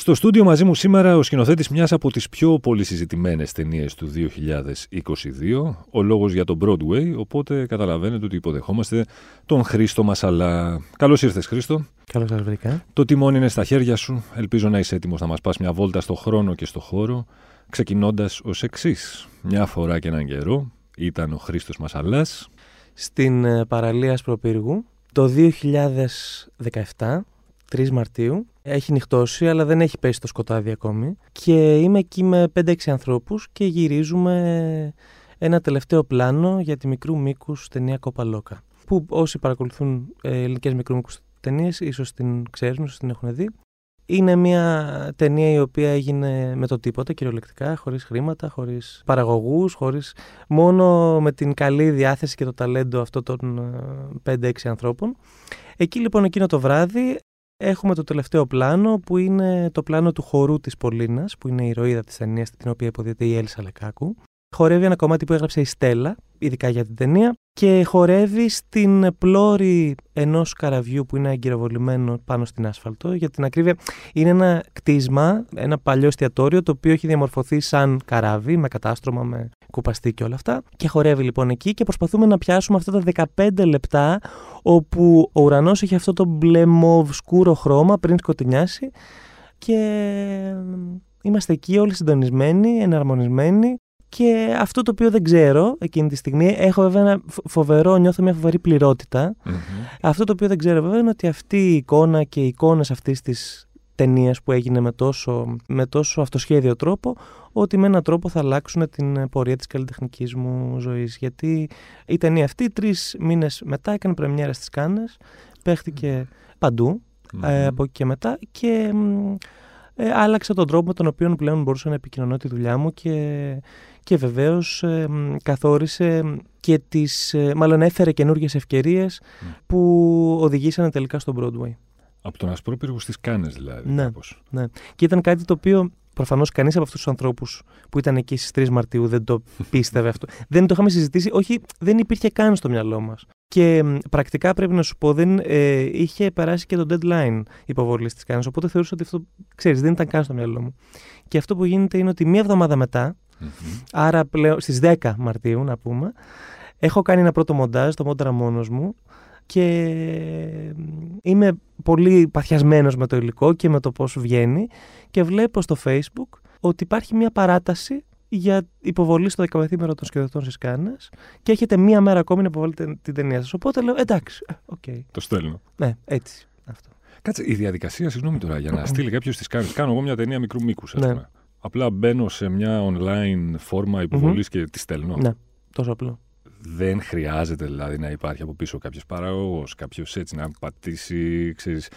Στο στούντιο μαζί μου σήμερα ο σκηνοθέτης μιας από τις πιο πολύ συζητημένε ταινίες του 2022, ο λόγος για τον Broadway, οπότε καταλαβαίνετε ότι υποδεχόμαστε τον Χρήστο Μασαλά. Καλώς ήρθες, Χρήστο. Καλώς σας βρήκα. Το τιμόνι είναι στα χέρια σου. Ελπίζω να είσαι έτοιμος να μας πας μια βόλτα στο χρόνο και στο χώρο, ξεκινώντας ως εξής. Μια φορά και έναν καιρό ήταν ο Χρήστος Μασαλάς. Στην ε, παραλία Σπροπύργου το 2017 3 Μαρτίου. Έχει νυχτώσει, αλλά δεν έχει πέσει το σκοτάδι ακόμη. Και είμαι εκεί με 5-6 ανθρώπους και γυρίζουμε ένα τελευταίο πλάνο για τη μικρού μήκους ταινία Κοπαλόκα. Που όσοι παρακολουθούν ε, ελληνικές μικρού μήκους ταινίες, ίσως την ξέρουν, ίσως την έχουν δει. Είναι μια ταινία η οποία έγινε με το τίποτα, κυριολεκτικά, χωρίς χρήματα, χωρίς παραγωγούς, χωρίς μόνο με την καλή διάθεση και το ταλέντο αυτών των 5-6 ε, ανθρώπων. Εκεί λοιπόν εκείνο το βράδυ Έχουμε το τελευταίο πλάνο που είναι το πλάνο του χορού της Πολίνας, που είναι η ηρωίδα της ταινία την οποία υποδείται η Έλισσα Λεκάκου. Χορεύει ένα κομμάτι που έγραψε η Στέλλα, ειδικά για την ταινία, και χορεύει στην πλώρη ενός καραβιού που είναι αγκυροβολημένο πάνω στην άσφαλτο. Για την ακρίβεια, είναι ένα κτίσμα, ένα παλιό εστιατόριο, το οποίο έχει διαμορφωθεί σαν καράβι, με κατάστρωμα, με κουπαστή και όλα αυτά. Και χορεύει λοιπόν εκεί και προσπαθούμε να πιάσουμε αυτά τα 15 λεπτά όπου ο ουρανός έχει αυτό το μπλε μοβ σκούρο χρώμα πριν σκοτεινιάσει και είμαστε εκεί όλοι συντονισμένοι, εναρμονισμένοι και αυτό το οποίο δεν ξέρω εκείνη τη στιγμή, έχω βέβαια ένα φοβερό, νιώθω μια φοβερή Αυτό το οποίο δεν ξέρω βέβαια είναι ότι αυτή η εικόνα και οι εικόνες αυτής της ταινίας που έγινε με τόσο, με τόσο αυτοσχέδιο τρόπο, ότι με έναν τρόπο θα αλλάξουν την πορεία της καλλιτεχνικής μου ζωής. Γιατί η ταινία αυτή τρεις μήνες μετά έκανε πρεμιέρα στις Κάνες, παίχτηκε ε, από εκεί και μετά και ε, άλλαξε τον τρόπο με τον οποίο πλέον μπορούσα να επικοινωνώ τη δουλειά μου και, και βεβαίως ε, καθόρισε και τις, ε, μάλλον έφερε καινούργιες ευκαιρίες που οδηγήσανε τελικά στο Broadway. Από τον Ασπρόπυργο στις Κάνες, δηλαδή. Ναι, ναι. Και ήταν κάτι το οποίο προφανώς κανείς από αυτούς τους ανθρώπους που ήταν εκεί στις 3 Μαρτίου δεν το πίστευε αυτό. δεν το είχαμε συζητήσει, όχι, δεν υπήρχε καν στο μυαλό μας. Και πρακτικά πρέπει να σου πω, δεν ε, είχε περάσει και το deadline υποβολής της Κάνε. Οπότε θεωρούσα ότι αυτό, ξέρεις, δεν ήταν καν στο μυαλό μου. Και αυτό που γίνεται είναι ότι μία εβδομάδα μετά, mm-hmm. άρα πλέον στις 10 Μαρτίου να πούμε, έχω κάνει ένα πρώτο μοντάζ, το μόντρα μόνος μου, και είμαι πολύ παθιασμένος με το υλικό και με το πώς βγαίνει και βλέπω στο facebook ότι υπάρχει μια παράταση για υποβολή στο δεκαμεθήμερο των σχεδιωτών στις Κάνες και έχετε μία μέρα ακόμη να υποβάλλετε την ταινία σας. Οπότε λέω εντάξει, okay. Το στέλνω. Ναι, έτσι. Αυτό. Κάτσε, η διαδικασία, συγγνώμη τώρα, για να στείλει κάποιος τι Κάνες. Κάνω εγώ μια ταινία μικρού μήκους, ναι. Απλά μπαίνω σε μια online φόρμα και τη στέλνω. Ναι, τόσο απλό. Δεν χρειάζεται δηλαδή να υπάρχει από πίσω κάποιος παραγωγός, κάποιος έτσι να πατήσει, ξέρεις,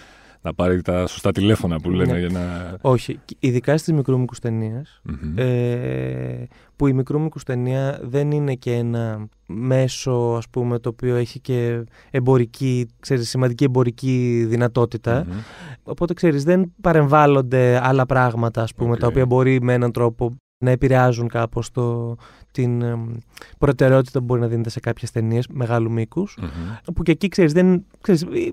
να πάρει τα σωστά τηλέφωνα που λένε ναι. για να. Όχι. Ειδικά στις μικρούμικου ε, που η μικρούμικου ταινία δεν είναι και ένα μέσο ας πούμε το οποίο έχει και εμπορική, ξέρεις, σημαντική εμπορική Οπότε ξέρεις δεν παρεμβάλλονται άλλα πράγματα ας πούμε τα οποία μπορεί με έναν τρόπο να επηρεάζουν κάπως το, την προτεραιότητα που μπορεί να δίνεται σε κάποιες ταινίες μεγάλου μήκους, που και εκεί ξέρεις, δεν, ξέρεις, ε,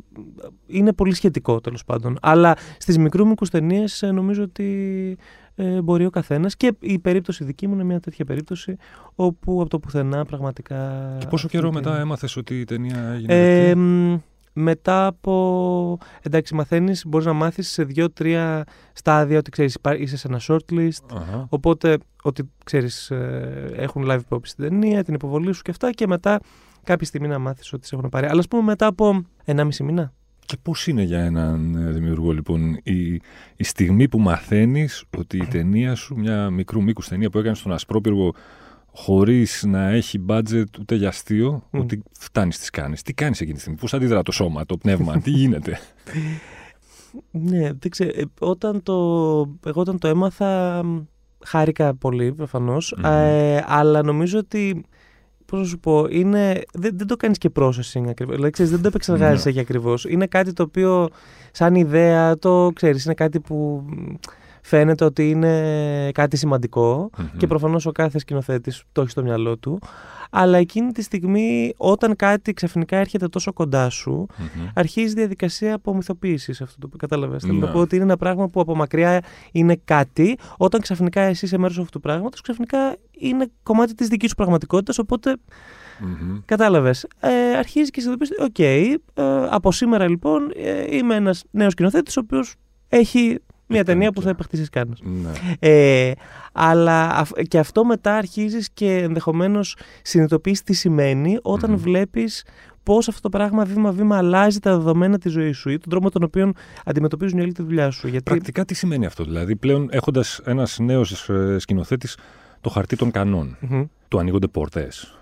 είναι πολύ σχετικό τέλος πάντων. Αλλά στις μικρού μήκους ταινίες ε, νομίζω ότι ε, μπορεί ο καθένας. Και η περίπτωση δική μου είναι μια τέτοια περίπτωση όπου από το πουθενά πραγματικά... Και πόσο καιρό μετά έμαθες ότι η ταινία έγινε ε, μετά από. Εντάξει, μαθαίνεις, μπορείς να μάθεις σε δύο-τρία στάδια ότι ξέρεις, είσαι σε ένα shortlist. Οπότε, ότι ξέρεις, ε, έχουν live υπόψη την ταινία, την υποβολή σου και αυτά. Και μετά κάποια στιγμή να μάθεις ότι σε έχουν πάρει. Αλλά ας πούμε μετά από μισή μήνα. Και πώς είναι για έναν ε, δημιουργό, λοιπόν, η, η στιγμή που μαθαίνεις ότι η ταινία σου, μια μικρού μήκους ταινία που έκανες στον Ασπρόπυργο, χωρίς να έχει budget ούτε για αστείο, ότι φτάνεις τις κάνεις. Τι κάνεις εκείνη τη στιγμή, πώς αντιδρά το σώμα, το πνεύμα, τι γίνεται; ναι, δεν ξέρω. Ε, όταν το, εγώ όταν το έμαθα, χάρηκα πολύ προφανώς. Ε, αλλά νομίζω ότι Πώς να σου πω, είναι, δεν, δεν το κάνεις και processing ακριβώς. Δηλαδή, ξέρεις, δεν το επεξεργάζεσαι Ναι. για ακριβώς. Είναι κάτι το οποίο, σαν ιδέα, το ξέρεις, είναι κάτι που φαίνεται ότι είναι κάτι σημαντικό Μμμ. και προφανώς ο κάθε σκηνοθέτης το έχει στο μυαλό του. Αλλά εκείνη τη στιγμή, όταν κάτι ξαφνικά έρχεται τόσο κοντά σου, Μμμ. αρχίζει η διαδικασία απομυθοποίησης αυτό το που κατάλαβε. Θέλω να Ναι. πω ότι είναι ένα πράγμα που από μακριά είναι κάτι, όταν ξαφνικά εσύ είσαι μέρος αυτού του πράγματος, ξαφνικά είναι κομμάτι της δικής σου πραγματικότητας. Οπότε Μμμ. Κατάλαβε. Ε, αρχίζει και συνειδητοποιεί, οκ, ε, από σήμερα λοιπόν ε, είμαι ένας νέος σκηνοθέτης, ο οποίος έχει μια ταινία που θα παιχτεί στις Κάννες. Ναι. Ε, αλλά αυ- και αυτό μετά αρχίζεις και ενδεχομένως συνειδητοποιείς τι σημαίνει όταν Μμμ. βλέπεις πώς αυτό το πράγμα βήμα-βήμα αλλάζει τα δεδομένα της ζωής σου ή τον τρόπο με τον οποίο αντιμετωπίζουν οι άλλοι τη δουλειά σου. Γιατί Πρακτικά τι σημαίνει αυτό, δηλαδή πλέον έχοντας ένας νέος σκηνοθέτης το χαρτί των κανόν, Μμμ. του ανοίγονται πόρτες.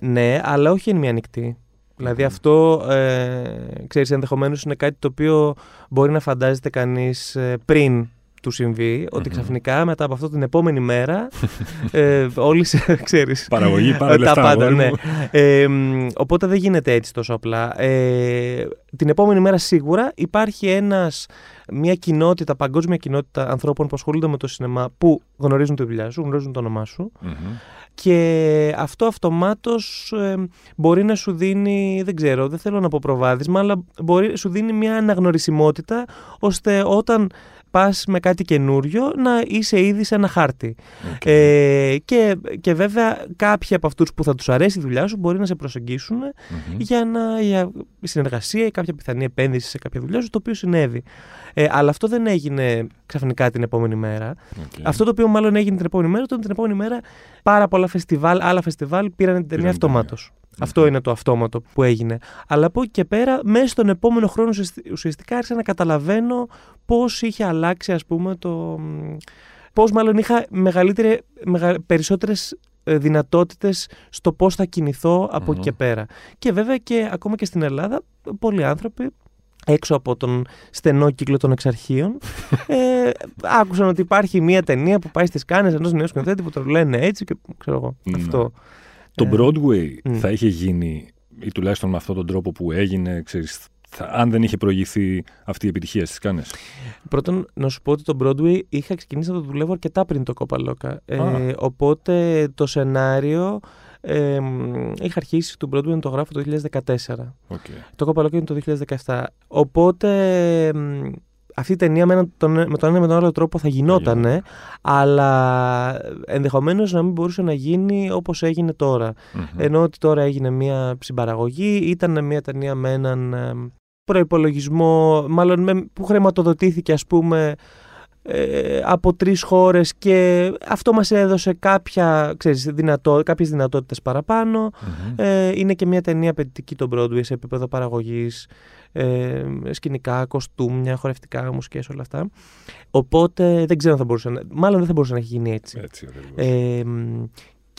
Ναι, αλλά όχι εν μία νυχτή. Δηλαδή αυτό, ε, ξέρεις, ενδεχομένως είναι κάτι το οποίο μπορεί να φαντάζεται κανείς ε, πριν του συμβεί, ότι Μμμ. ξαφνικά μετά από αυτό την επόμενη μέρα ε, όλοι, σε- ξέρεις, Παραγωγή, πάρε τα λεφτά. πάντα, αγόρι ναι. μου. Ε, μ, οπότε δεν γίνεται έτσι τόσο απλά. Ε, την επόμενη μέρα σίγουρα υπάρχει ένας, μια κοινότητα, παγκόσμια κοινότητα ανθρώπων που ασχολούνται με το σινεμά που γνωρίζουν τη δουλειά σου, γνωρίζουν το όνομά σου Μμμ. Και αυτό αυτομάτως ε, μπορεί να σου δίνει, δεν ξέρω, δεν θέλω να πω προβάδισμα, αλλά μπορεί, σου δίνει μια αναγνωρισιμότητα ώστε όταν πας με κάτι καινούριο να είσαι ήδη σε ένα χάρτη. Οκ. Ε, και, και βέβαια κάποιοι από αυτούς που θα τους αρέσει η δουλειά σου μπορεί να σε προσεγγίσουν Μμμ. για, να, για συνεργασία ή κάποια πιθανή επένδυση σε κάποια δουλειά σου, το οποίο συνέβη. Ε, αλλά αυτό δεν έγινε ξαφνικά την επόμενη μέρα. Οκ. Αυτό το οποίο μάλλον έγινε την επόμενη μέρα, ήταν την επόμενη μέρα πάρα πολλά φεστιβάλ, άλλα φεστιβάλ πήραν την ταινία Πήραν την ταινία. αυτομάτως. Αυτό είναι το αυτόματο που έγινε. Αλλά από εκεί και πέρα, μέσα στον επόμενο χρόνο ουσιαστι- ουσιαστικά άρχισα να καταλαβαίνω πώς είχε αλλάξει, ας πούμε, το... Πώς μάλλον είχα μεγαλύτερη, μεγα, περισσότερες ε, δυνατότητες στο πώς θα κινηθώ από εκεί Μμμ. και πέρα. Και βέβαια και ακόμα και στην Ελλάδα, πολλοί άνθρωποι έξω από τον στενό κύκλο των Εξαρχείων ε, άκουσαν ότι υπάρχει μια ταινία που πάει στις Κάννες ενός νέου σκηνοθέτη που το λένε έτσι και ξέρω εγώ. Ναι. Αυτό. Το Ε, Broadway μ. θα είχε γίνει, ή τουλάχιστον με αυτόν τον τρόπο που έγινε, ξέρεις, θα- αν δεν είχε προηγηθεί αυτή η επιτυχία στις Κάννες. Πρώτον, να σου πω ότι το Broadway είχα ξεκινήσει να το δουλεύω αρκετά πριν το Copa-Loca. Ε, Α. οπότε το σενάριο ε, μ, είχα αρχίσει του Broadway να το γράφω το 2014. Οκ. Το Κόπαλόκα είναι το 2017. Οπότε μ, αυτή η ταινία με, έναν- τον, με τον ένα ή με τον άλλο τρόπο θα γινότανε, γινόταν. αλλά ενδεχομένως να μην μπορούσε να γίνει όπως έγινε τώρα. Μμμ. Ενώ ότι τώρα έγινε μια συμπαραγωγή, ήταν μια ταινία με έναν ε, προϋπολογισμό, μάλλον με, που χρηματοδοτήθηκε ας πούμε ε, από τρεις χώρες και αυτό μας έδωσε κάποια, ξέρεις, δυνατό, κάποιες δυνατότητες παραπάνω. Μμμ. Ε, είναι και μια ταινία απαιτητική τον Broadway σε επίπεδο παραγωγής, ε, σκηνικά, κοστούμια, χορευτικά, μουσικές, όλα αυτά. Οπότε δεν ξέρω αν θα μπορούσε να, μάλλον δεν θα μπορούσε να έχει γίνει έτσι. Έτσι ακριβώς. Ε, μ,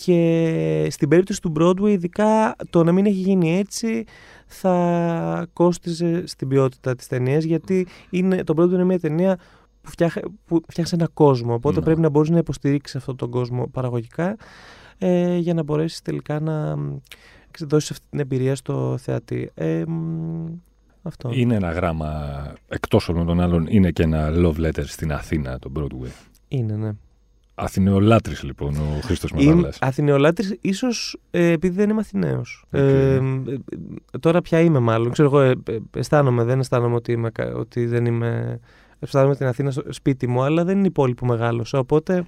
και στην περίπτωση του Broadway, ειδικά το να μην έχει γίνει έτσι θα κόστιζε στην ποιότητα της ταινίας γιατί είναι, το Broadway είναι μια ταινία που, φτιάχ, που φτιάχνει ένα κόσμο. Οπότε Ναι. πρέπει να μπορείς να υποστηρίξεις αυτόν τον κόσμο παραγωγικά ε, για να μπορέσεις τελικά να μ, δώσεις αυτή την εμπειρία στο θεατή. Ε, μ, αυτό. Είναι ένα γράμμα, εκτός όλων των άλλων, είναι και ένα love letter στην Αθήνα, το Broadway. Είναι, ναι. Αθηνεολάτρης λοιπόν ο Χρήστος Είμαι Μασσαλάς. Αθηνεολάτρης ίσως ε, επειδή δεν είμαι Αθηναίος. Οκ. Ε, ε, τώρα πια είμαι μάλλον. Ξέρω εγώ, ε, ε, αισθάνομαι, δεν αισθάνομαι ότι, είμαι, κα- ότι δεν είμαι... Αισθάνομαι την Αθήνα στο σπίτι μου, αλλά δεν είναι η πόλη που μεγάλωσα. Οπότε,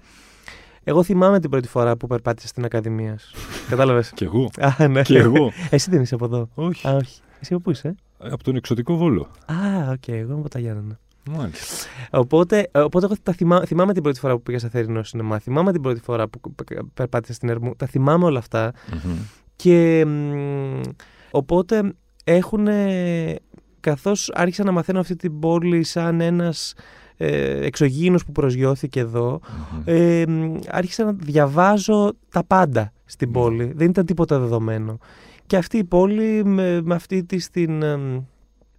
εγώ θυμάμαι την πρώτη φορά που περπάτησα στην Ακαδημία. Κατάλαβες; Και εγώ. Α, ναι. και εγώ. Εσύ δεν είσαι από εδώ. Όχι. Α, όχι. Εσύ από πού είσαι; Από τον εξωτικό Βόλο. Α, οκ, εγώ είμαι από τα Γιάννενα. Μάλιστα. Οπότε, ε, οπότε εγώ τα θυμά, θυμάμαι την πρώτη φορά που πήγα σε θερινό σινεμά, θυμάμαι την πρώτη φορά που πε- περπάτησα στην Ερμού. Τα θυμάμαι όλα αυτά. Μμμ. Και μ, οπότε έχουν, καθώς άρχισα να μαθαίνω αυτή την πόλη σαν ένας ε, εξωγήινος που προσγειώθηκε εδώ, Μμμ. ε, μ, άρχισα να διαβάζω τα πάντα στην Ναι. πόλη. Δεν ήταν τίποτα δεδομένο. Και αυτή η πόλη με, με αυτή της την... ε,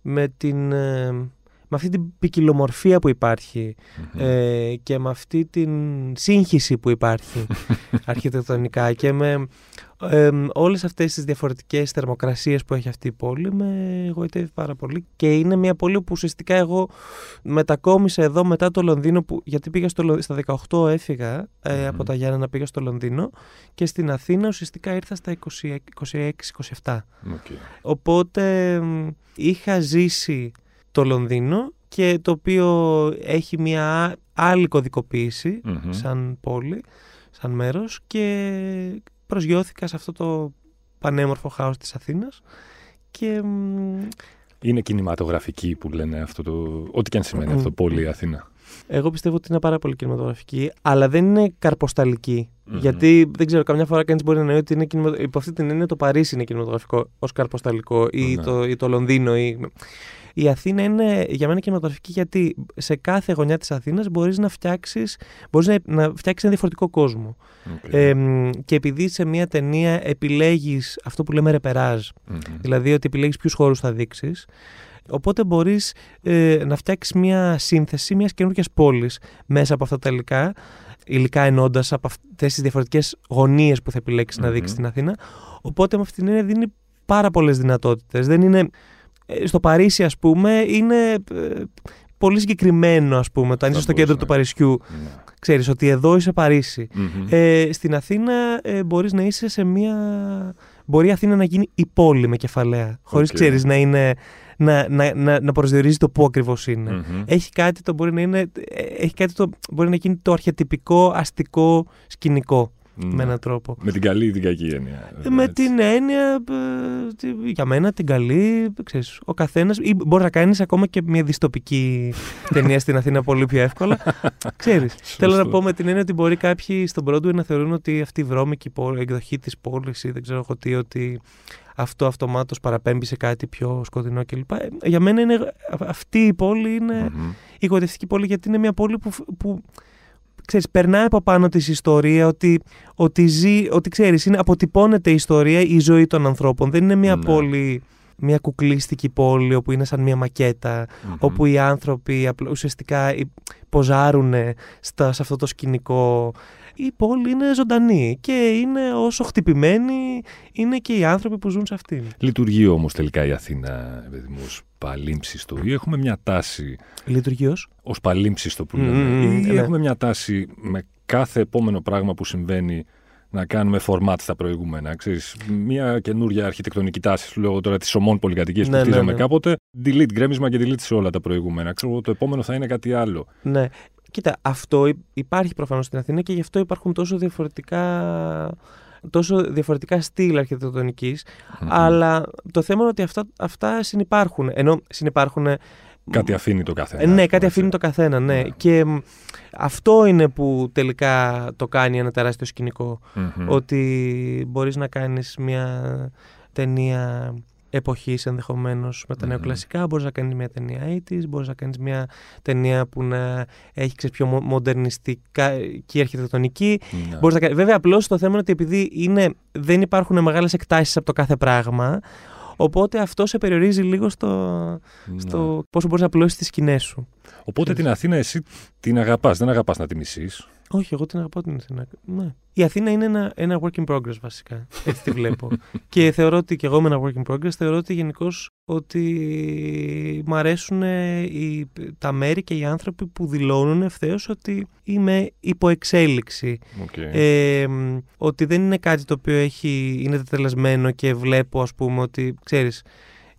με την... ε, με αυτή την ποικιλομορφία που υπαρχει ε, και με αυτή την σύγχυση που υπάρχει αρχιτεκτονικά και με ε, όλες αυτές τις διαφορετικές θερμοκρασίες που έχει αυτή η πόλη με εγωιτεύει πάρα πολύ και είναι μια πόλη που ουσιαστικά εγώ μετακόμισα εδώ μετά το Λονδίνο που, γιατί πήγα στο, στα 18 έφυγα ε, από τα Γιάννα να πήγα στο Λονδίνο και στην Αθήνα ουσιαστικά ήρθα στα 26-27 οπότε είχα ζήσει το Λονδίνο και το οποίο έχει μια άλλη σαν πόλη, σαν μέρος και προσγειώθηκα σε αυτό το πανέμορφο χάος της Αθήνας και... Είναι κινηματογραφική που λένε αυτό το... Ό,τι και αν σημαίνει αυτό, πόλη Αθήνα. Εγώ πιστεύω ότι είναι πάρα πολύ κινηματογραφική, αλλά δεν είναι Γιατί δεν ξέρω, καμιά φορά κανείς μπορεί να εννοεί ότι είναι κινηματογραφικό. Υπό αυτή την έννοια το Παρίσι είναι κινηματογραφικό ως καρποσταλικό ή, ναι. το, ή το Λονδίνο. Ή... Η Αθήνα είναι για μένα κινηματογραφική γιατί σε κάθε γωνιά της Αθήνας μπορείς να φτιάξεις μπορείς να, να φτιάξεις ένα διαφορετικό κόσμο. Ε, και επειδή σε μια ταινία επιλέγεις αυτό που λέμε ρεπεράζ, δηλαδή ότι επιλέγεις ποιους χώρους θα δείξεις. Οπότε μπορείς ε, να φτιάξεις μια σύνθεση μιας καινούργιας πόλης μέσα από αυτά τα υλικά, υλικά ενώντας από αυτές τις διαφορετικές γωνίες που θα επιλέξεις να δείξεις στην Αθήνα. Οπότε με αυτήν την έννοια δίνει πάρα πολλές δυνατότητες. Δεν είναι ε, στο Παρίσι, ας πούμε, είναι ε, πολύ συγκεκριμένο, ας πούμε, όταν είσαι στο κέντρο του Παρισιού. Ναι. Ξέρεις ότι εδώ είσαι Ε, στην Αθήνα ε, μπορείς να είσαι σε μια... Μπορεί η Αθήνα να γίνει η πόλη με κεφαλαία, χωρίς ξέρεις να είναι... Να, να, να, να προσδιορίζει το πού ακριβώς Έχει κάτι το μπορεί να είναι. Ε, έχει κάτι το μπορεί να γίνει το αρχιετυπικό αστικό σκηνικό με ναι. έναν τρόπο. Με την καλή ή την κακή έννοια. Με την έννοια, για μένα την καλή, ξέρεις, ο καθένας, ή μπορεί να κάνεις ακόμα και μια διστοπική ταινία στην Αθήνα πολύ πιο εύκολα. ξέρεις, θέλω να πω με την έννοια ότι μπορεί κάποιοι στον Broadway να θεωρούν ότι αυτή η βρώμικη εκδοχή της πόλης ή δεν ξέρω εγώ τι, ότι αυτό αυτομάτως παραπέμπει σε κάτι πιο σκοτεινό κλπ. Ε, για μένα είναι, αυτή η πόλη είναι mm-hmm. η γοητευτική πόλη γιατί είναι μια πόλη που, που ξέρεις, περνάει από πάνω της ιστορία, ότι, ότι, ζει, ότι ξέρεις, είναι, αποτυπώνεται η ιστορία, η ζωή των ανθρώπων. Δεν είναι μια ναι. πόλη, μια κουκλίστικη πόλη όπου είναι σαν μια μακετα όπου οι άνθρωποι ουσιαστικά ποζάρουν σε αυτό το σκηνικό η πόλη είναι ζωντανή και είναι όσο χτυπημένη είναι και οι άνθρωποι που ζουν σε αυτήν. Λειτουργεί όμως τελικά η Αθήνα, παιδί ως παλίμψιστο ή έχουμε μια τάση. Λειτουργεί ως. Ω παλίμψιστο που λέμε. ή ναι. έχουμε μια τάση με κάθε επόμενο πράγμα που συμβαίνει να κάνουμε format στα προηγούμενα. Ξέρεις, μια καινούργια αρχιτεκτονική τάση, λόγω τώρα τη ομών πολυκατοικία που ναι, χτίζαμε ναι, ναι. κάποτε. Delete, γκρέμισμα και delete σε όλα τα προηγούμενα. Ξέρω, το επόμενο θα είναι κάτι άλλο. Ναι. Κοίτα, αυτό υπάρχει προφανώς στην Αθήνα και γι' αυτό υπάρχουν τόσο διαφορετικά τόσο διαφορετικά στυλ αρχιτεκτονικής, αλλά το θέμα είναι ότι αυτά, αυτά συνυπάρχουν. Ενώ συνυπάρχουν... Κάτι αφήνει το καθένα. Ε, ναι, κάτι αφήνει το καθένα, ναι. ναι. Και αυτό είναι που τελικά το κάνει ένα τεράστιο Ότι μπορείς να κάνεις μια ταινία εποχής ενδεχομένως με τα νεοκλασικά. Μπορείς να κάνεις μια ταινία 80s, μπορείς να κάνεις μια ταινία που να έχει ξέρεις, πιο μοντερνιστική αρχιτεκτονική. Mm-hmm. Μπορείς να... Βέβαια, απλώς το θέμα είναι ότι επειδή είναι, δεν υπάρχουν μεγάλες εκτάσεις από το κάθε πράγμα, Οπότε αυτό σε περιορίζει λίγο στο, ναι. στο πόσο μπορείς να πλώσει τις σκηνές σου. Οπότε την Αθήνα εσύ την αγαπάς, δεν αγαπάς να τη μισείς; Όχι, εγώ την αγαπάω την Αθήνα. Ναι. Η Αθήνα είναι ένα, ένα work in progress βασικά. Έτσι τη βλέπω. και θεωρώ ότι και εγώ είμαι ένα work in progress. Θεωρώ ότι γενικώ ότι μου αρέσουν οι, τα μέρη και οι άνθρωποι που δηλώνουν ευθέως ότι είμαι υπό εξέλιξη. Okay. Ε, ότι δεν είναι κάτι το οποίο έχει, είναι τετελεσμένο και βλέπω ας πούμε ότι ξέρεις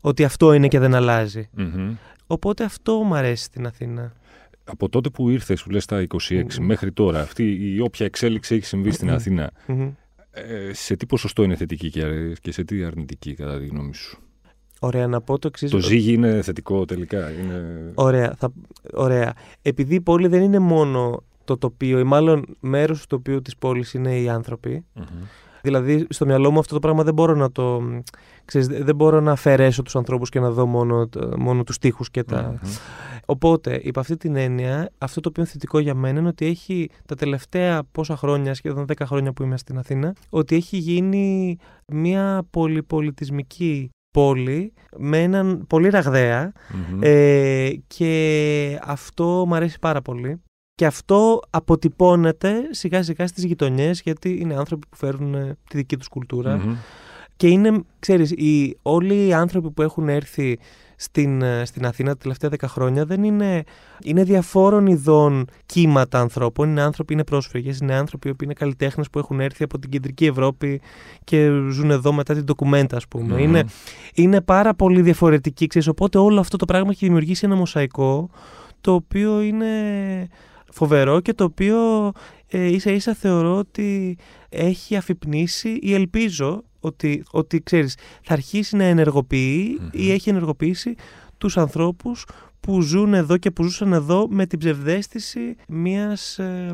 ότι αυτό είναι και δεν αλλαζει Οπότε αυτό μου αρέσει στην Αθήνα από τότε που ήρθε, σου λες τα 26, μέχρι τώρα, αυτή η όποια εξέλιξη έχει συμβεί στην αθηνα ε, σε τι ποσοστό είναι θετική και σε τι αρνητική, κατά τη γνώμη σου; Ωραία, να πω το εξής. Το ζύγι είναι θετικό τελικά. Είναι... Ωραία, θα... Ωραία. Επειδή η πόλη δεν είναι μόνο το τοπίο, ή μάλλον μέρος του τοπίου της πόλης είναι οι άνθρωποι. Δηλαδή, στο μυαλό μου αυτό το πράγμα δεν μπορώ να το. Ξέρεις, δεν μπορώ να αφαιρέσω τους ανθρώπους και να δω μόνο, μόνο τους τοίχου και τα. Οπότε, υπ' αυτή την έννοια, αυτό το οποίο είναι θετικό για μένα είναι ότι έχει τα τελευταία πόσα χρόνια, σχεδόν 10 χρόνια που είμαι στην Αθήνα, ότι έχει γίνει μια πολυπολιτισμική πόλη με έναν πολύ ε, και αυτό μου αρέσει πάρα πολύ. Και αυτό αποτυπώνεται σιγά σιγά στις γειτονιές γιατί είναι άνθρωποι που φέρουν ε, τη δική τους κουλτουρα Και είναι, ξέρεις, οι, όλοι οι άνθρωποι που έχουν έρθει στην, ε, στην Αθήνα τα τελευταία δέκα χρόνια δεν είναι, είναι διαφόρων ειδών κύματα ανθρώπων. Είναι άνθρωποι, είναι πρόσφυγες, είναι άνθρωποι που είναι καλλιτέχνες που έχουν έρθει από την κεντρική Ευρώπη και ζουν εδώ μετά την ντοκουμέντα ας πούμε. Είναι, είναι πάρα πολύ διαφορετικοί, ξέρεις, οπότε όλο αυτό το πράγμα έχει δημιουργήσει ένα μοσαϊκό το οποίο είναι φοβερό και το οποίο ε, ίσα ίσα θεωρώ ότι έχει αφυπνήσει ή ελπίζω ότι, ότι ξέρεις, θα αρχίσει να ενεργοποιει ή έχει ενεργοποιήσει τους ανθρώπους που ζουν εδώ και που ζούσαν εδώ με την ψευδέστηση μιας ε,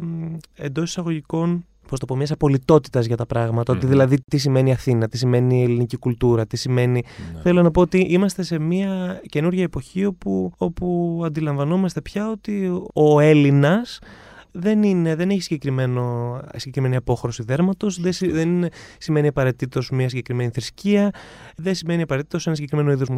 εντός εισαγωγικών πώς το πω, μιας απολυτότητας για τα πράγματα. Ότι δηλαδή τι σημαίνει Αθήνα, τι σημαίνει η ελληνική κουλτούρα, τι σημαίνει... Ναι. Θέλω να πω ότι είμαστε σε μια καινούργια εποχή όπου, όπου αντιλαμβανόμαστε πια ότι ο Έλληνας δεν, είναι, δεν έχει συγκεκριμένο, συγκεκριμένη απόχρωση δέρματος, δεν, δεν σημαίνει απαραίτητος μια συγκεκριμένη θρησκεία, δεν σημαίνει απαραίτητος ένα συγκεκριμένο είδος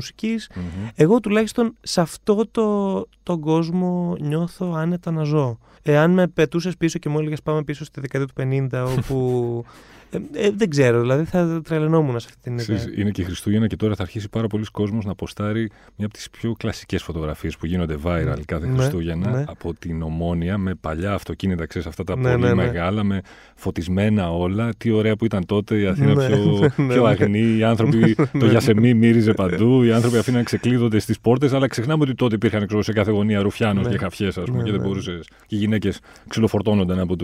Εγώ τουλάχιστον σε αυτό το, τον κόσμο νιώθω άνετα να ζω. Εάν με πετούσες πίσω και μου έλεγες πάμε πίσω στη δεκαετία του 50, όπου ε, ε, δεν ξέρω, δηλαδή θα τρελαινόμουν σε αυτή την ιδέα. Είναι και Χριστούγεννα και τώρα θα αρχίσει πάρα πολλοί κόσμος να αποστάρει μια από τις πιο κλασικές φωτογραφίες που γίνονται viral ναι. κάθε ναι, Χριστούγεννα ναι. από την Ομόνια με παλιά αυτοκίνητα, ξέρεις αυτά τα ναι, πολύ ναι, μεγάλα, με φωτισμένα όλα. Τι ωραία που ήταν τότε η Αθήνα πιο, πιο αγνή, οι άνθρωποι, το γιασεμί μύριζε παντού, οι άνθρωποι αφήναν ξεκλείδονται στις πόρτες, αλλά ξεχνάμε ότι τότε υπήρχαν ξέρω, σε κάθε γωνία ρουφιάνο και χαφιέ, ας πούμε, και δεν μπορούσες. Και οι γυναίκες ξυλοφορτώνονταν από,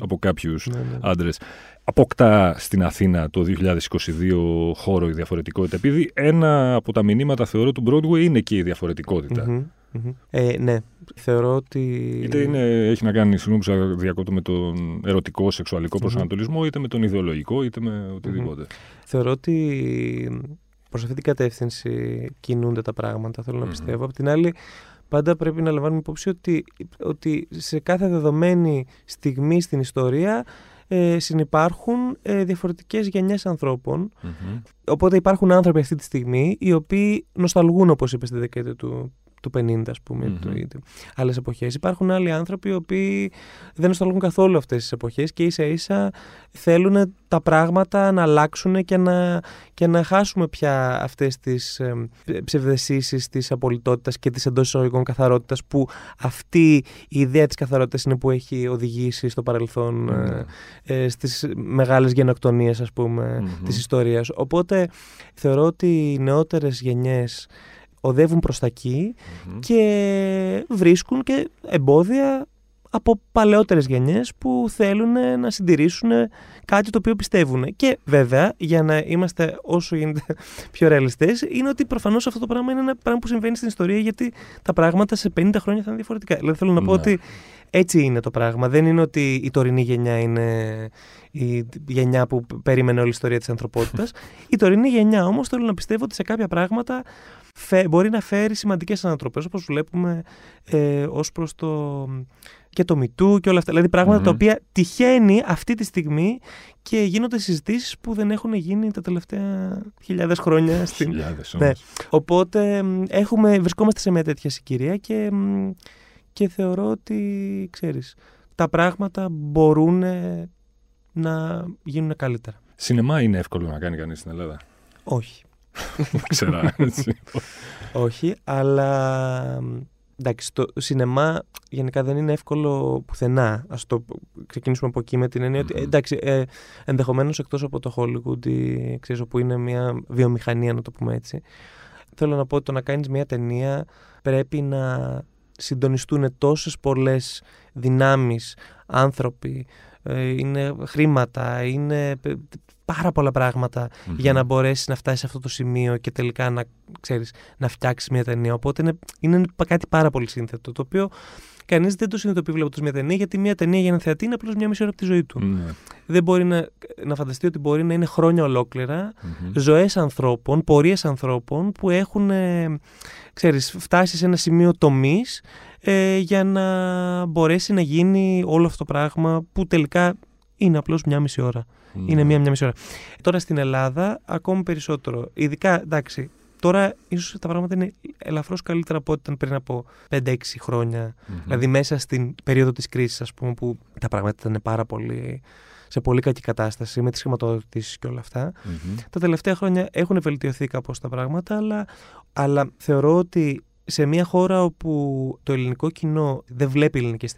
από κάποιους άντρες αποκτά στην Αθήνα το 2022 χώρο η διαφορετικότητα. Επειδή ένα από τα μηνύματα θεωρώ του Broadway είναι και η διαφορετικοτητα Ε, ναι, θεωρώ ότι. Είτε είναι, έχει να κάνει, συγγνώμη που διακόπτω, με τον ερωτικό σεξουαλικό προσανατολισμό, είτε με τον ιδεολογικό, είτε με οτιδήποτε. Θεωρώ ότι προς αυτή την κατεύθυνση κινούνται τα πράγματα, θέλω να πιστεύω. Απ' την άλλη, πάντα πρέπει να λαμβάνουμε υπόψη ότι, ότι σε κάθε δεδομένη στιγμή στην ιστορία ε, συνυπάρχουν ε, διαφορετικές γενιές Οπότε υπάρχουν άνθρωποι αυτή τη στιγμή οι οποίοι νοσταλγούν, όπως είπες στη δεκαετία του του 50, ας πούμε, mm-hmm. άλλες εποχές. Υπάρχουν άλλοι άνθρωποι οι οποίοι δεν νοσταλγούν καθόλου αυτές τις εποχές και ίσα ίσα θέλουν τα πράγματα να αλλάξουν και να, και να χάσουμε πια αυτές τις ε, ψευδεσίσει της απολυτότητας και της εντός εισαγωγικών καθαρότητας που αυτή η ιδέα της καθαρότητας είναι που έχει οδηγήσει στο παρελθόν mm-hmm. ε, στις μεγάλες γενοκτονίες, ας πούμε, mm-hmm. της ιστορίας. Οπότε θεωρώ ότι οι νεότερες γενιές οδεύουν προς τα εκει και βρίσκουν και εμπόδια από παλαιότερες γενιές που θέλουν να συντηρήσουν κάτι το οποίο πιστεύουν. Και βέβαια, για να είμαστε όσο γίνεται πιο ρεαλιστές, είναι ότι προφανώς αυτό το πράγμα είναι ένα πράγμα που συμβαίνει στην ιστορία γιατί τα πράγματα σε 50 χρόνια θα είναι διαφορετικά. Δηλαδή θέλω να πω ναι. ότι έτσι είναι το πράγμα. Δεν είναι ότι η τωρινή γενιά είναι η γενιά που περίμενε όλη η ιστορία της ανθρωπότητας. η τωρινή γενιά όμως θέλω να πιστεύω ότι σε κάποια πράγματα μπορεί να φέρει σημαντικές ανατροπές όπως βλέπουμε ε, ως προς το και το Μητού και όλα αυτά. Δηλαδή τα οποία τυχαίνει αυτή τη στιγμή και γίνονται συζητήσεις που δεν έχουν γίνει τα τελευταία χιλιάδες χρόνια. Στην... Χιλιάδες ναι. Οπότε έχουμε, βρισκόμαστε σε μια τέτοια συγκυρία και, και θεωρώ ότι, ξέρεις, τα πράγματα μπορούν να γίνουν καλύτερα. Σινεμά είναι εύκολο να κάνει κανείς στην Ελλάδα; Όχι. Ξέρω, έτσι. Όχι, αλλά εντάξει, το σινεμά γενικά δεν είναι εύκολο πουθενά. Α το ξεκινήσουμε από εκεί με την εννοια ότι εντάξει, ε, ενδεχομένως εκτός από το Hollywood, ή, ξέρεις, όπου είναι μια βιομηχανία, να το πούμε έτσι. Θέλω να πω ότι το να κάνεις μια ταινία πρέπει να συντονιστούν τόσες πολλές δυνάμεις, άνθρωποι, ε, είναι χρήματα, είναι πάρα πολλά για να μπορέσεις να φτάσεις σε αυτό το σημείο και τελικά να, ξέρεις, να φτιάξεις μια ταινία. Οπότε είναι, είναι κάτι πάρα πολύ σύνθετο, το οποίο κανείς δεν το συνειδητοποιεί βλέποντας μια ταινία, γιατί μια ταινία για ένα θεατή είναι απλώς μια μισή ώρα από τη ζωή του. Ναι. Δεν μπορεί να, να φανταστεί ότι μπορεί να είναι χρόνια ολόκληρα mm-hmm. ζωές ανθρώπων, πορείες ανθρώπων που έχουν ε, ξέρεις, φτάσει σε ένα σημείο τομής ε, για να μπορέσει να γίνει όλο αυτό το πράγμα που τελικά είναι απλώς μια μισή ώρα. Είναι μία, μια μισή ώρα. Τώρα στην Ελλάδα ακόμη περισσότερο. Ειδικά, εντάξει, Τώρα ίσως τα πράγματα είναι ελαφρώς καλύτερα από ό,τι ήταν πριν από 5-6 χρονια Δηλαδή μέσα στην περίοδο της κρίσης, ας πούμε, που τα πράγματα ήταν πάρα πολύ σε πολύ κακή κατάσταση με τις χρηματοδοτήσεις και όλα Τα τελευταία χρόνια έχουν βελτιωθεί κάπως τα πράγματα, αλλά, αλλά θεωρώ ότι σε μια χώρα όπου το ελληνικό κοινό δεν βλέπει ελληνικές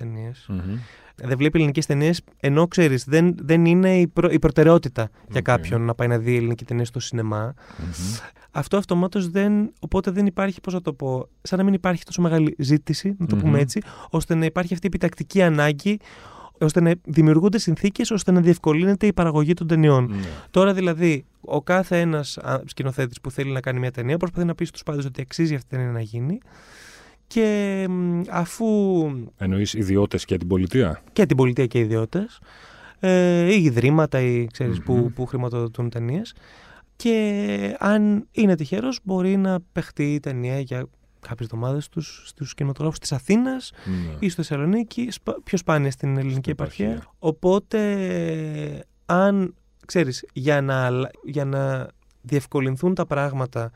δεν βλέπει ελληνικές ταινίες, ενώ ξέρεις, δεν, δεν είναι η, προ, η προτεραιότητα για κάποιον να πάει να δει ελληνική ταινία στο σινεμα Αυτό αυτομάτως δεν. Οπότε δεν υπάρχει, πώς να το πω, σαν να μην υπάρχει τόσο μεγάλη ζήτηση, να το πούμε έτσι, ώστε να υπάρχει αυτή η επιτακτική ανάγκη ώστε να δημιουργούνται συνθήκες ώστε να διευκολύνεται η παραγωγή των ταινιών. Ναι. Τώρα δηλαδή, ο κάθε ένας σκηνοθέτης που θέλει να κάνει μια ταινία προσπαθεί να πει στους πάντες ότι αξίζει αυτή η ταινία να γίνει. Και αφού. Εννοείς ιδιώτες και την πολιτεία; Και την πολιτεία και ιδιώτες. Ε, ή ιδρύματα ή, ξέρεις, που, που χρηματοδοτούν ταινίες. Και αν είναι τυχερός, μπορεί να παιχτεί η ταινία για κάποιες εβδομάδες στους κινηματογράφους της Αθήνας ναι. ή στη Θεσσαλονίκη, πιο σπάνια στην ελληνική επαρχία. Οπότε, αν ξέρεις, για να, για να διευκολυνθούν τα πράγματα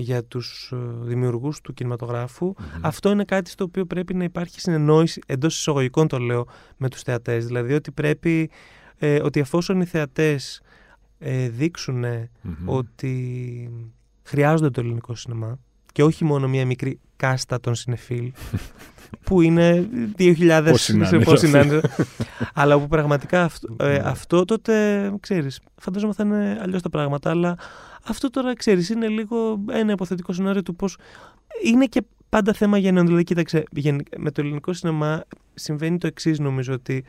για τους ε, δημιουργούς του κινηματογραφου Αυτό είναι κάτι στο οποίο πρέπει να υπάρχει συνεννόηση, εντός εισαγωγικών το λέω, με τους θεατές. Δηλαδή ότι πρέπει, ε, ότι εφόσον οι θεατές ε, δείξουν ότι χρειάζονται το ελληνικό σινεμά και όχι μόνο μια μικρή κάστα των συνεφίλ που είναι 2.000 πόσοι να είναι. αλλά που πραγματικά αυτό, ε, ναι. αυτό τότε, ξέρεις, φαντάζομαι θα είναι αλλιώς τα πράγματα, αλλά αυτό τώρα, ξέρεις, είναι λίγο ένα υποθετικό σενάριο του πώς είναι και πάντα θέμα γενναιών. Δηλαδή, κοίταξε, με το ελληνικό σινεμά συμβαίνει το εξής νομίζω ότι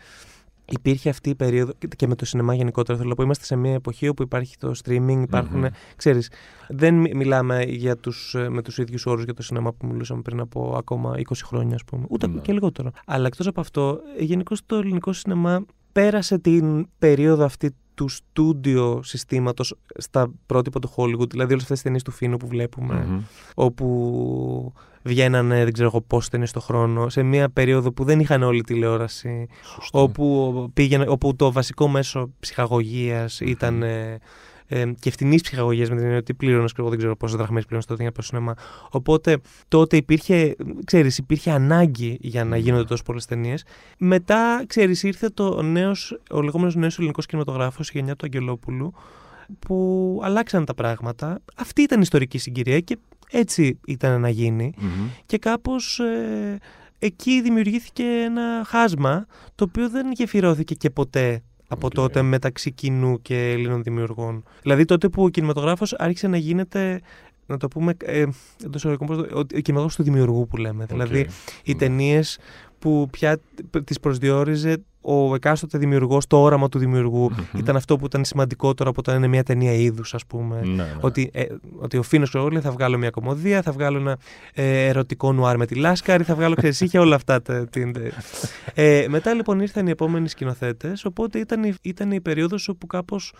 υπήρχε αυτή η περίοδο και με το σινεμά γενικότερα θέλω να πω είμαστε σε μια εποχή όπου υπάρχει το streaming υπάρχουν, mm-hmm. ξέρεις δεν μιλάμε για τους, ε, με τους ίδιους όρους για το σινεμά που μιλούσαμε πριν από ακόμα 20 χρόνια ας πούμε ούτε mm-hmm. και λιγότερο αλλά εκτός από αυτό γενικώς το ελληνικό σινεμά πέρασε την περίοδο αυτή του στούντιο συστήματος στα πρότυπα του Hollywood, δηλαδή όλες αυτές τις ταινίες του Φίνου που βλέπουμε, mm-hmm. όπου βγαίνανε δεν ξέρω εγώ πόσες ταινίες το χρόνο, σε μια περίοδο που δεν είχαν όλη τηλεόραση, όπου, πήγαινε, όπου το βασικό μέσο ψυχαγωγίας ήταν ε, ε, και φτηνής ψυχαγωγίας με την έννοια ότι πλήρωνες, δεν ξέρω πόσε δραχμές πλήρωνε τότε για το σινεμά. Οπότε τότε υπήρχε, ξέρεις, υπήρχε ανάγκη για να γίνονται τόσο πολλές ταινίες. Μετά, ξέρεις, ήρθε το νέος, ο λεγόμενος νέος ελληνικός κινηματογράφος, η γενιά του Αγγελόπουλου, που αλλάξαν τα πράγματα. Αυτή ήταν η ιστορική συγκυρία και έτσι ήταν να γινει Και κάπως ε, εκεί δημιουργήθηκε ένα χάσμα το οποίο δεν γεφυρώθηκε και ποτέ από τότε μεταξύ κοινού και Ελλήνων δημιουργών. Δηλαδή τότε που ο κινηματογράφος άρχισε να γίνεται να το πούμε, ε, ο κινηματογράφος του δημιουργού που λέμε. Δηλαδή οι ταινίες που πια τις προσδιοριζε ο εκάστοτε δημιουργός, το όραμα του δημιουργου ήταν αυτό που ήταν σημαντικότερο από το να είναι μια ταινία είδους, ας πούμε. Ναι, ναι. Ότι, ε, ότι ο Φίνος Κρογόλη θα βγάλω μια κομμωδία, θα βγάλω ένα ε, ερωτικό νουάρ με τη Λάσκαρη, θα βγάλω ξέρεις, είχε όλα αυτά. Τα, την, ε, μετά λοιπόν ήρθαν οι επόμενοι σκηνοθέτες, οπότε ήταν, ήταν η περίοδος όπου κάπως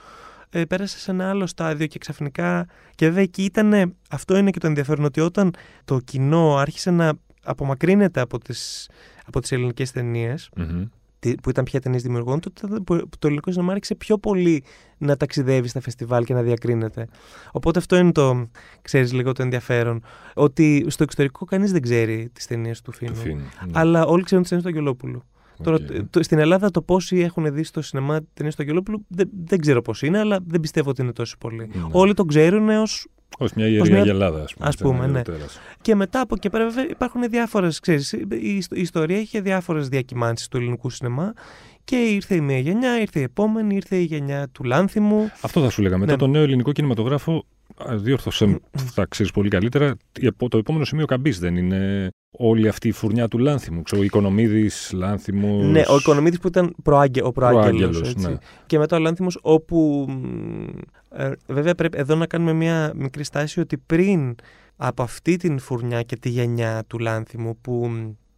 ε, πέρασε σε ένα άλλο στάδιο και ξαφνικά. Και βέβαια εκεί ήταν. Αυτό είναι και το ενδιαφέρον, ότι όταν το κοινό άρχισε να απομακρύνεται από τις, από τις ελληνικές που ήταν πια ταινίες δημιουργών, τότε το ελληνικό σινεμά άρχισε πιο πολύ να ταξιδεύει στα φεστιβάλ και να διακρίνεται. Οπότε αυτό είναι το, ξέρεις λίγο το ενδιαφέρον. Ότι στο εξωτερικό κανείς δεν ξέρει τις ταινίες του Φίνου. Ναι. Αλλά όλοι ξέρουν τις ταινίες του Αγγελόπουλου. Okay. Τώρα, το, στην Ελλάδα το πόσοι έχουν δει στο σινεμά ταινίες του Αγγελόπουλου δεν, δεν ξέρω πώ είναι, αλλά δεν πιστεύω ότι είναι τόσο πολύ. Ναι. Όλοι το ξέρουν ω Ω μια ιερή μια... αγελάδα, ας πούμε. πούμε ναι. Και μετά από εκεί πέρα, υπάρχουν διάφορες. Η, η ιστορία είχε διάφορες διακυμάνσεις του ελληνικού σινεμά. Και ήρθε η μία γενιά, ήρθε η επόμενη, ήρθε η γενιά του Λάνθιμου. Αυτό θα σου λέγαμε. Μετά ναι. το νέο ελληνικό κινηματογράφο, διόρθωσε, θα ξέρεις πολύ καλύτερα, το επόμενο σημείο καμπής δεν είναι όλη αυτή η φουρνιά του Λάνθιμου. Ξέρω, ο Οικονομίδης, Λάνθιμος. Ναι, ο Οικονομίδης που ήταν προάγγε, ο προάγγελος. Ναι. Και μετά ο Λάνθιμος, όπου. Ε, βέβαια, πρέπει εδώ να κάνουμε μια μικρή στάση ότι πριν από αυτή την φουρνιά και τη γενιά του Λάνθιμου που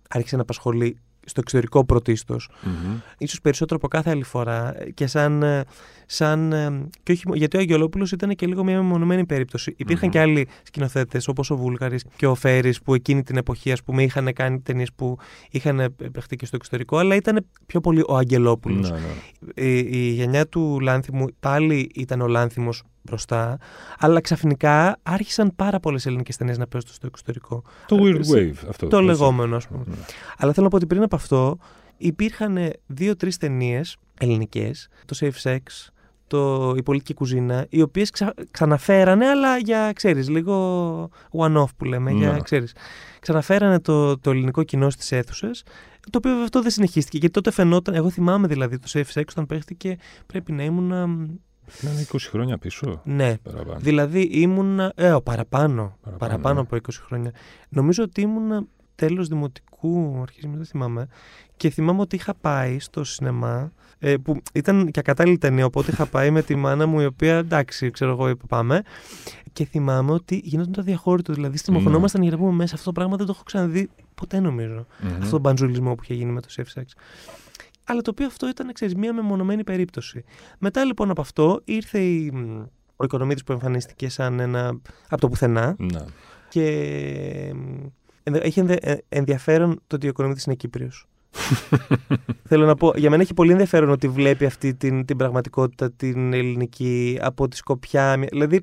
άρχισε να απασχολεί στο εξωτερικό πρωτίστως, mm-hmm. ίσως περισσότερο από κάθε άλλη φορά και σαν, ε, σαν ε, και όχι, γιατί ο Αγγελόπουλος ήταν και λίγο μια μεμονωμένη περίπτωση. Υπήρχαν και άλλοι σκηνοθέτες όπως ο Βούλγαρης και ο Φέρης που εκείνη την εποχή ας πούμε είχαν κάνει ταινίες που είχαν παιχτεί και στο εξωτερικό αλλά ήταν πιο πολύ ο Αγγελόπουλος. Mm-hmm. Η, η γενιά του Λάνθιμου πάλι ήταν ο Λάνθιμος μπροστά. Αλλά ξαφνικά άρχισαν πάρα πολλές ελληνικές ταινίες να παίζουν στο εξωτερικό. Το Weird Wave, αυτό. Το λεγόμενο, ας πούμε. Ναι. Αλλά θέλω να πω ότι πριν από αυτό υπήρχαν δύο-τρεις ταινίες ελληνικές, το Safe Sex, το Η Πολιτική Κουζίνα, οι οποίες ξα... ξαναφέρανε, αλλά για ξέρεις, λίγο one-off που λέμε. Για, Ναι. ξέρεις, ξαναφέρανε το, το ελληνικό κοινό στις αίθουσες. Το οποίο βέβαια αυτό δεν συνεχίστηκε. Γιατί τότε φαινόταν, εγώ θυμάμαι δηλαδή το Safe Sex όταν παίχτηκε, πρέπει να ήμουνα. Να είναι 20 χρόνια πίσω. Ναι, Παραπάνω. Δηλαδή ήμουνα. Ε, ο, παραπάνω. Παραπάνω, Παραπάνω, ναι. από 20 χρόνια. Νομίζω ότι ήμουνα τέλος δημοτικού, αρχίζει δεν θυμάμαι. Και θυμάμαι ότι είχα πάει στο σινεμά, ε, που ήταν και ακατάλληλη ταινία, οπότε είχα πάει με τη μάνα μου, η οποία εντάξει, ξέρω εγώ, είπε πάμε. Και θυμάμαι ότι γινόταν το διαχώρητο. Δηλαδή, στριμωχωνόμασταν για να πούμε μέσα. Αυτό το πράγμα δεν το έχω ξαναδεί ποτέ, νομίζω. Μμμ. Αυτό το μπαντζουλισμό που είχε γίνει με το safe sex. Αλλά το οποίο αυτό ήταν, ξέρεις, μία μεμονωμένη περίπτωση. Μετά λοιπόν από αυτό ήρθε η, μ, ο Οικονομίδης που εμφανίστηκε σαν ένα από το πουθενά Ναι. και μ, ενδε- έχει ενδε- ε, ενδιαφέρον το ότι ο Οικονομίδης είναι Κύπριος. Θέλω να πω, για μένα έχει πολύ ενδιαφέρον ότι βλέπει αυτή την, την πραγματικότητα την ελληνική από τη σκοπιά. μια- Δηλαδή,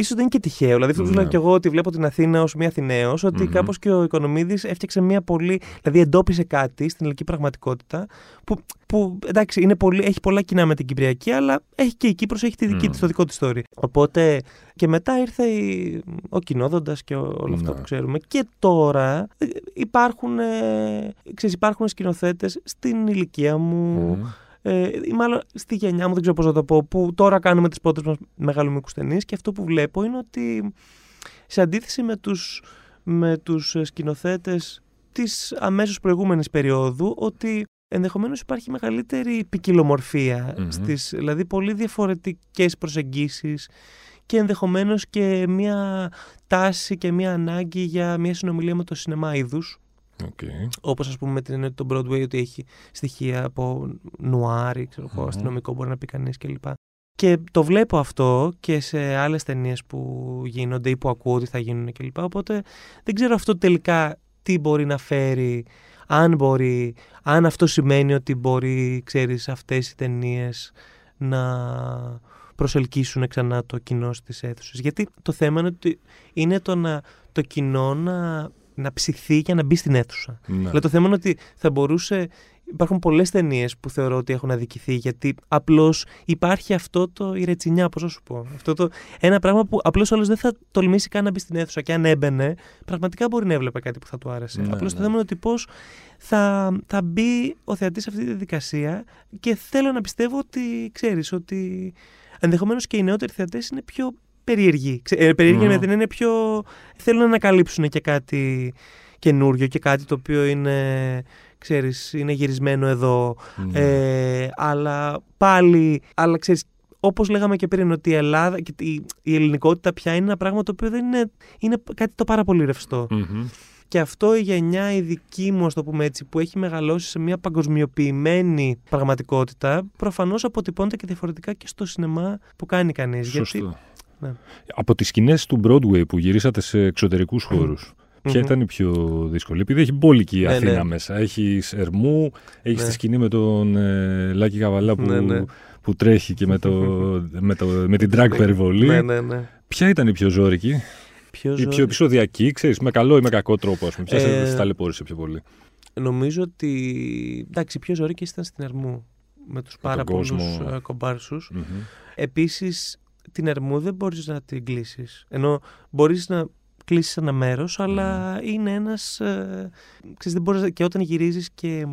ίσως δεν είναι και τυχαίο. Δηλαδή, αυτό που Ναι. λέω και εγώ ότι βλέπω την Αθήνα ως μια Αθηναίος, ότι Μμμ. κάπως και ο Οικονομίδης έφτιαξε μια πολύ. Δηλαδή, εντόπισε κάτι στην ελληνική πραγματικότητα που, που εντάξει, είναι πολύ, έχει πολλά κοινά με την Κυπριακή, αλλά έχει και η Κύπρος έχει τη δική Μμ. της, το δικό της story. Οπότε και μετά ήρθε η, ο κοινόδοντας και ο- όλο αυτό Ναι. που ξέρουμε. Και τώρα ε, υπάρχουν, ε, ξέρεις, υπάρχουν σκηνοθέτες στην ηλικία μου, Μμμ. Ε, ή μάλλον στη γενιά μου, δεν ξέρω πώς να το πω, που τώρα κάνουμε τις πρώτες μας μεγάλου μήκους ταινίες και αυτό που βλέπω είναι ότι σε αντίθεση με τους, με τους ε, σκηνοθέτες της αμέσως προηγούμενης περίοδου, ότι ενδεχομένως υπάρχει μεγαλύτερη ποικιλομορφία, Μμμ. στις, δηλαδή πολύ διαφορετικές προσεγγίσεις και ενδεχομένως και μια τάση και μια ανάγκη για μια συνομιλία με το σινεμά είδους Οκ. όπως ας πούμε με την έννοια του Broadway ότι έχει στοιχεία από νουάρ, ξέρω εγώ, Μμμ. αστυνομικό μπορεί να πει κανείς κλπ. Και το βλέπω αυτό και σε άλλες ταινίες που γίνονται ή που ακούω ότι θα γίνουν κλπ. Οπότε δεν ξέρω αυτό τελικά τι μπορεί να φέρει, αν μπορεί, αν αυτό σημαίνει ότι μπορεί, ξέρεις, αυτές οι ταινίες να προσελκύσουν ξανά το κοινό στις αίθουσες. Γιατί το θέμα είναι ότι είναι το, να, το κοινό να, να ψηθεί για να μπει στην αίθουσα. Ναι. Δηλαδή το θέμα είναι ότι θα μπορούσε. Υπάρχουν πολλές ταινίες που θεωρώ ότι έχουν αδικηθεί γιατί απλώς υπάρχει αυτό το η ρετσινιά, πώς να σου πω. Αυτό το, ένα πράγμα που απλώς όλο δεν θα τολμήσει καν να μπει στην αίθουσα και αν έμπαινε, πραγματικά μπορεί να έβλεπε κάτι που θα του άρεσε. Ναι, απλώς το ναι. θέμα είναι ότι πώς θα, θα μπει ο θεατής σε αυτή τη διαδικασία και θέλω να πιστεύω ότι ξέρεις ότι ενδεχομένως και οι νεότεροι θεατές είναι πιο περίεργοι. Ξε- ε, περίεργοι Μμμ. με την είναι πιο. θέλουν να ανακαλύψουν και κάτι καινούριο και κάτι το οποίο είναι, ξέρεις, είναι γυρισμένο εδώ. Ναι. Ε, αλλά πάλι, αλλά ξέρεις, όπως λέγαμε και πριν, ότι η Ελλάδα και η, η ελληνικότητα πια είναι ένα πράγμα το οποίο δεν είναι, είναι κάτι το πάρα πολύ ρευστό. Μμμ. Και αυτό η γενιά η δική μου, ας το πούμε έτσι, που έχει μεγαλώσει σε μια παγκοσμιοποιημένη πραγματικότητα, προφανώς αποτυπώνεται και διαφορετικά και στο σινεμά που κάνει κανείς. Σωστό. Γιατί, ναι. Από τις σκηνές του Broadway που γυρίσατε σε εξωτερικούς χώρους, ποια Μμμ. ήταν η πιο δύσκολη; Επειδή έχει μπόλικη η Ναι, Αθήνα ναι. μέσα. Έχεις Ερμού, έχεις Ναι. τη σκηνή με τον ε, Λάκη Καβαλά που, Ναι, ναι. που τρέχει και με, το, με, το, με την drag περιβολή. ναι, ναι, ναι. Ποια ήταν η πιο ζώρικη, Πιο η ζω- πιο επεισοδιακή, ξέρεις, με καλό ή με κακό τρόπο, ας πούμε. Ποια Ε, σε ταλαιπώρησε πιο πολύ; Νομίζω ότι. Εντάξει, οι πιο ζωρικέ ήταν στην Ερμού. Με τους πάρα τον πολλούς κόσμο. κομπάρσους. Μμμ. Επίση, την Ερμού δεν μπορείς να την κλείσεις. Ενώ μπορείς να κλείσεις ένα μέρος, αλλά είναι ένας. Ε, ξέρεις, δεν μπορείς, και όταν γυρίζεις και.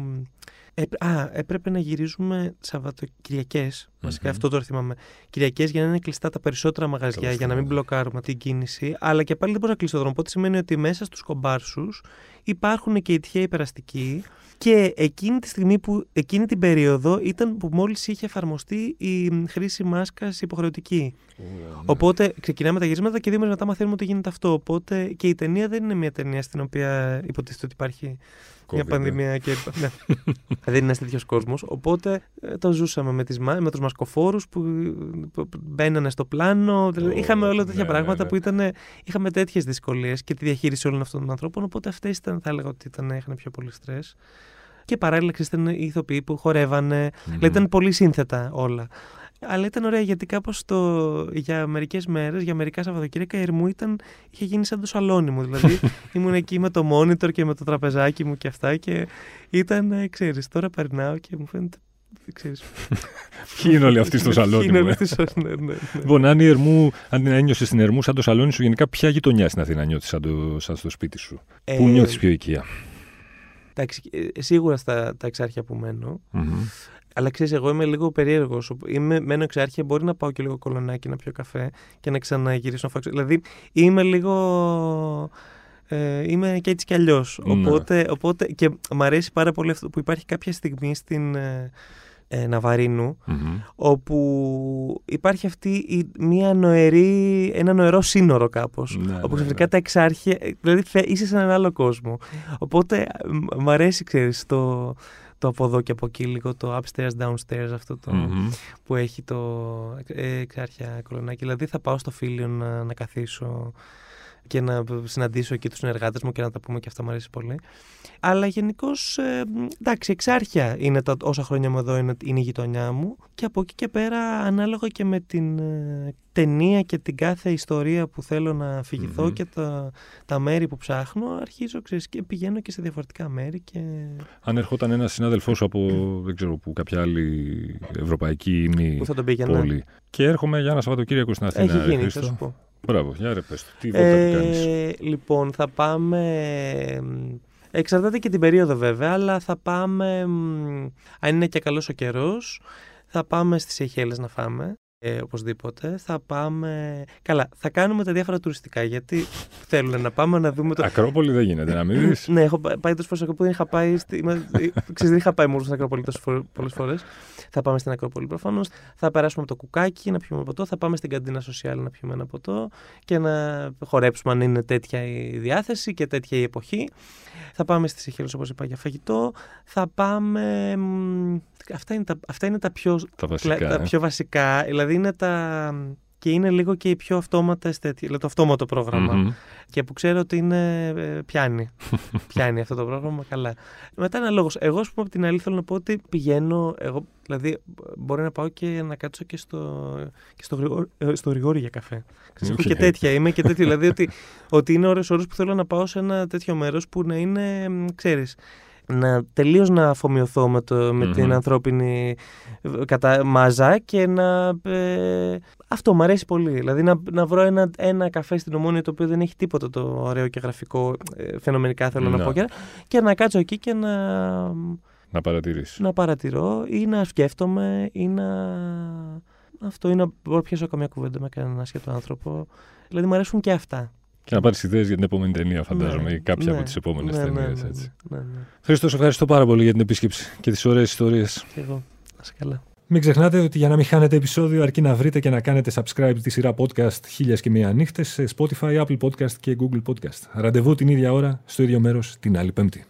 Μ, Ε, α, έπρεπε να γυρίζουμε Σαββατοκυριακές. Βασικά Μμμ. αυτό τώρα θυμάμαι. Κυριακές για να είναι κλειστά τα περισσότερα μαγαζιά, Καλά, για να μην ναι. μπλοκάρουμε την κίνηση. Αλλά και πάλι δεν μπορείς να κλείσει το δρόμο. Οπότε σημαίνει ότι μέσα στους κομπάρσους υπάρχουν και οι τυχαίοι περαστικοί. Και εκείνη τη στιγμή που, εκείνη την περίοδο ήταν που μόλις είχε εφαρμοστεί η μ, χρήση μάσκας υποχρεωτική. Οπότε ξεκινάμε τα γυρίσματα και δύο μέρες μετά μαθαίνουμε ότι γίνεται αυτό. Οπότε και η ταινία δεν είναι μια ταινία στην οποία υποτίθεται ότι υπάρχει μια COVID, πανδημία και. ναι. δεν είναι ένας τέτοιος κόσμος. Οπότε ε, το ζούσαμε με, τις, μα- με τους μασκοφόρους που, που μπαίνανε στο πλάνο. Δηλαδή, Ω, είχαμε όλα τέτοια ναι, πράγματα ναι, ναι. που ήταν. Είχαμε τέτοιες δυσκολίες και τη διαχείριση όλων αυτών των ανθρώπων. Οπότε αυτές ήταν, θα έλεγα ότι ήταν, είχαν πιο πολύ στρες. Και παράλληλα, ξέρετε, ήταν οι ηθοποιοί που χορεύανε. Μμμ. Δηλαδή ήταν πολύ σύνθετα όλα. Αλλά ήταν ωραία γιατί κάπως για μερικές μέρες, για μερικά Σαββατοκύριακα, η Ερμού ήταν, είχε γίνει σαν το σαλόνι μου. Δηλαδή ήμουν εκεί με το monitor και με το τραπεζάκι μου και αυτά και ήταν, ξέρεις, τώρα περνάω και μου φαίνεται ξέρεις. Ποιοι είναι όλοι αυτοί στο σαλόνι μου. Ε; ναι, ναι, ναι. Λοιπόν, αν, η Ερμού, αν ένιωσες στην Ερμού σαν το σαλόνι σου, γενικά ποια γειτονιά στην Αθήνα νιώθεις σαν, το, σαν στο σπίτι σου; Ε, Πού νιώθεις πιο οικία; Εντάξει, ε, σίγουρα στα τα εξάρχεια που μένω. Αλλά ξέρεις, εγώ είμαι λίγο περίεργος. Μένω εξάρχεια, μπορεί να πάω και λίγο κολονάκι να πιω καφέ και να ξαναγυρίσω να φάξω. Δηλαδή είμαι λίγο. Ε, είμαι και έτσι κι αλλιώς. Ναι. Οπότε, οπότε και μου αρέσει πάρα πολύ αυτό που υπάρχει κάποια στιγμή στην ε, ε ναβαρινου όπου υπάρχει αυτή η, μια νοερή, ένα νοερό σύνορο κάπως ναι, όπου ναι, ξαφνικά ναι, τα εξάρχεια δηλαδή είσαι σε έναν άλλο κόσμο οπότε μου αρέσει ξέρεις το, το από εδώ και από εκεί λίγο το upstairs downstairs αυτό το που έχει το ε, εξάρχεια κολονάκι. Δηλαδή θα πάω στο φίλιο να, να καθίσω και να συναντήσω εκεί τους συνεργάτες μου και να τα πούμε και αυτά μου αρέσει πολύ. Αλλά γενικώς, ε, εντάξει, εξάρχεια είναι τα όσα χρόνια μου εδώ είναι, είναι η γειτονιά μου και από εκεί και πέρα ανάλογα και με την ε, ταινία και την κάθε ιστορία που θέλω να αφηγηθω και τα, τα μέρη που ψάχνω αρχίζω ξέρεις, και πηγαίνω και σε διαφορετικά μέρη και... Αν ερχόταν ένας συνάδελφός σου από δεν ξέρω που κάποια άλλη ευρωπαϊκή ημί πόλη και έρχομαι για ένα Σαββατοκύριακο στην Αθήνα Έχει γίνει, θα σου πω. Μπράβο, για ρε πες Τι βόλτα ε, κάνεις. Λοιπόν, θα πάμε... Εξαρτάται και την περίοδο βέβαια, αλλά θα πάμε... Αν είναι και καλός ο καιρός, θα πάμε στις Αιχέλες να φάμε ε, οπωσδήποτε. Θα πάμε. Καλά, θα κάνουμε τα διάφορα τουριστικά γιατί θέλουν να πάμε να δούμε το. Ακρόπολη δεν γίνεται, να μην δεις. ναι, έχω πάει τόσο φορές που δεν είχα πάει. Στη... Ξέρεις, δεν είχα πάει μόνο στην Ακρόπολη τόσο πολλές φορές. Θα πάμε στην Ακρόπολη προφανώς. Θα περάσουμε από το κουκάκι να πιούμε ποτό. Θα πάμε στην καντίνα social να πιούμε ένα ποτό και να χορέψουμε αν είναι τέτοια η διάθεση και τέτοια η εποχή. Θα πάμε στις Σεχέλε όπως είπα για φαγητό. Θα πάμε. Αυτά είναι τα, αυτά είναι τα, πιο, τα, βασικά, τα ε. πιο βασικά. Δηλαδή είναι τα. Και είναι λίγο και οι πιο αυτόματα τέτοια. Δηλαδή το αυτόματο πρόγραμμα. Και που ξέρω ότι είναι. Ε, πιάνει. πιάνει αυτό το πρόγραμμα καλά. Μετά ένα λόγο. Εγώ, ας πούμε, από την αλήθεια θέλω να πω ότι πηγαίνω. Εγώ, δηλαδή, μπορεί να πάω και να κάτσω και στο, και στο, γρηγόρι, ε, στο γρηγόρι για καφέ. Ξέρω, okay. και τέτοια. Είμαι και τέτοιο. δηλαδή ότι, ότι είναι ώρες ώρες που θέλω να πάω σε ένα τέτοιο μέρος που να είναι. ξέρεις να τελείως να αφομοιωθώ με, το, με την ανθρώπινη ε, κατά, μάζα και να... Ε, αυτό μου αρέσει πολύ. Δηλαδή να, να βρω ένα, ένα καφέ στην Ομόνια το οποίο δεν έχει τίποτα το ωραίο και γραφικό ε, φαινομενικά θέλω να, να πω και, και να κάτσω εκεί και να... Να παρατηρήσεις. Να παρατηρώ ή να σκέφτομαι ή να... Αυτό είναι να μπορώ να πιάσω καμία κουβέντα με κανέναν άσχετο άνθρωπο. Δηλαδή μου αρέσουν και αυτά. Και να πάρεις ιδέες για την επόμενη ταινία, φαντάζομαι, ή κάποια ναι, από τις επόμενες ναι, ταινίες. Ναι, ναι, ναι, Χρήστο, ευχαριστώ πάρα πολύ για την επίσκεψη και τις ωραίες ιστορίες. Και εγώ. Να καλά. Μην ξεχνάτε ότι για να μην χάνετε επεισόδιο, αρκεί να βρείτε και να κάνετε subscribe τη σειρά podcast χίλια και μία νύχτες σε Spotify, Apple Podcast και Google Podcast. Ραντεβού την ίδια ώρα, στο ίδιο μέρος, την άλλη Πέμπτη.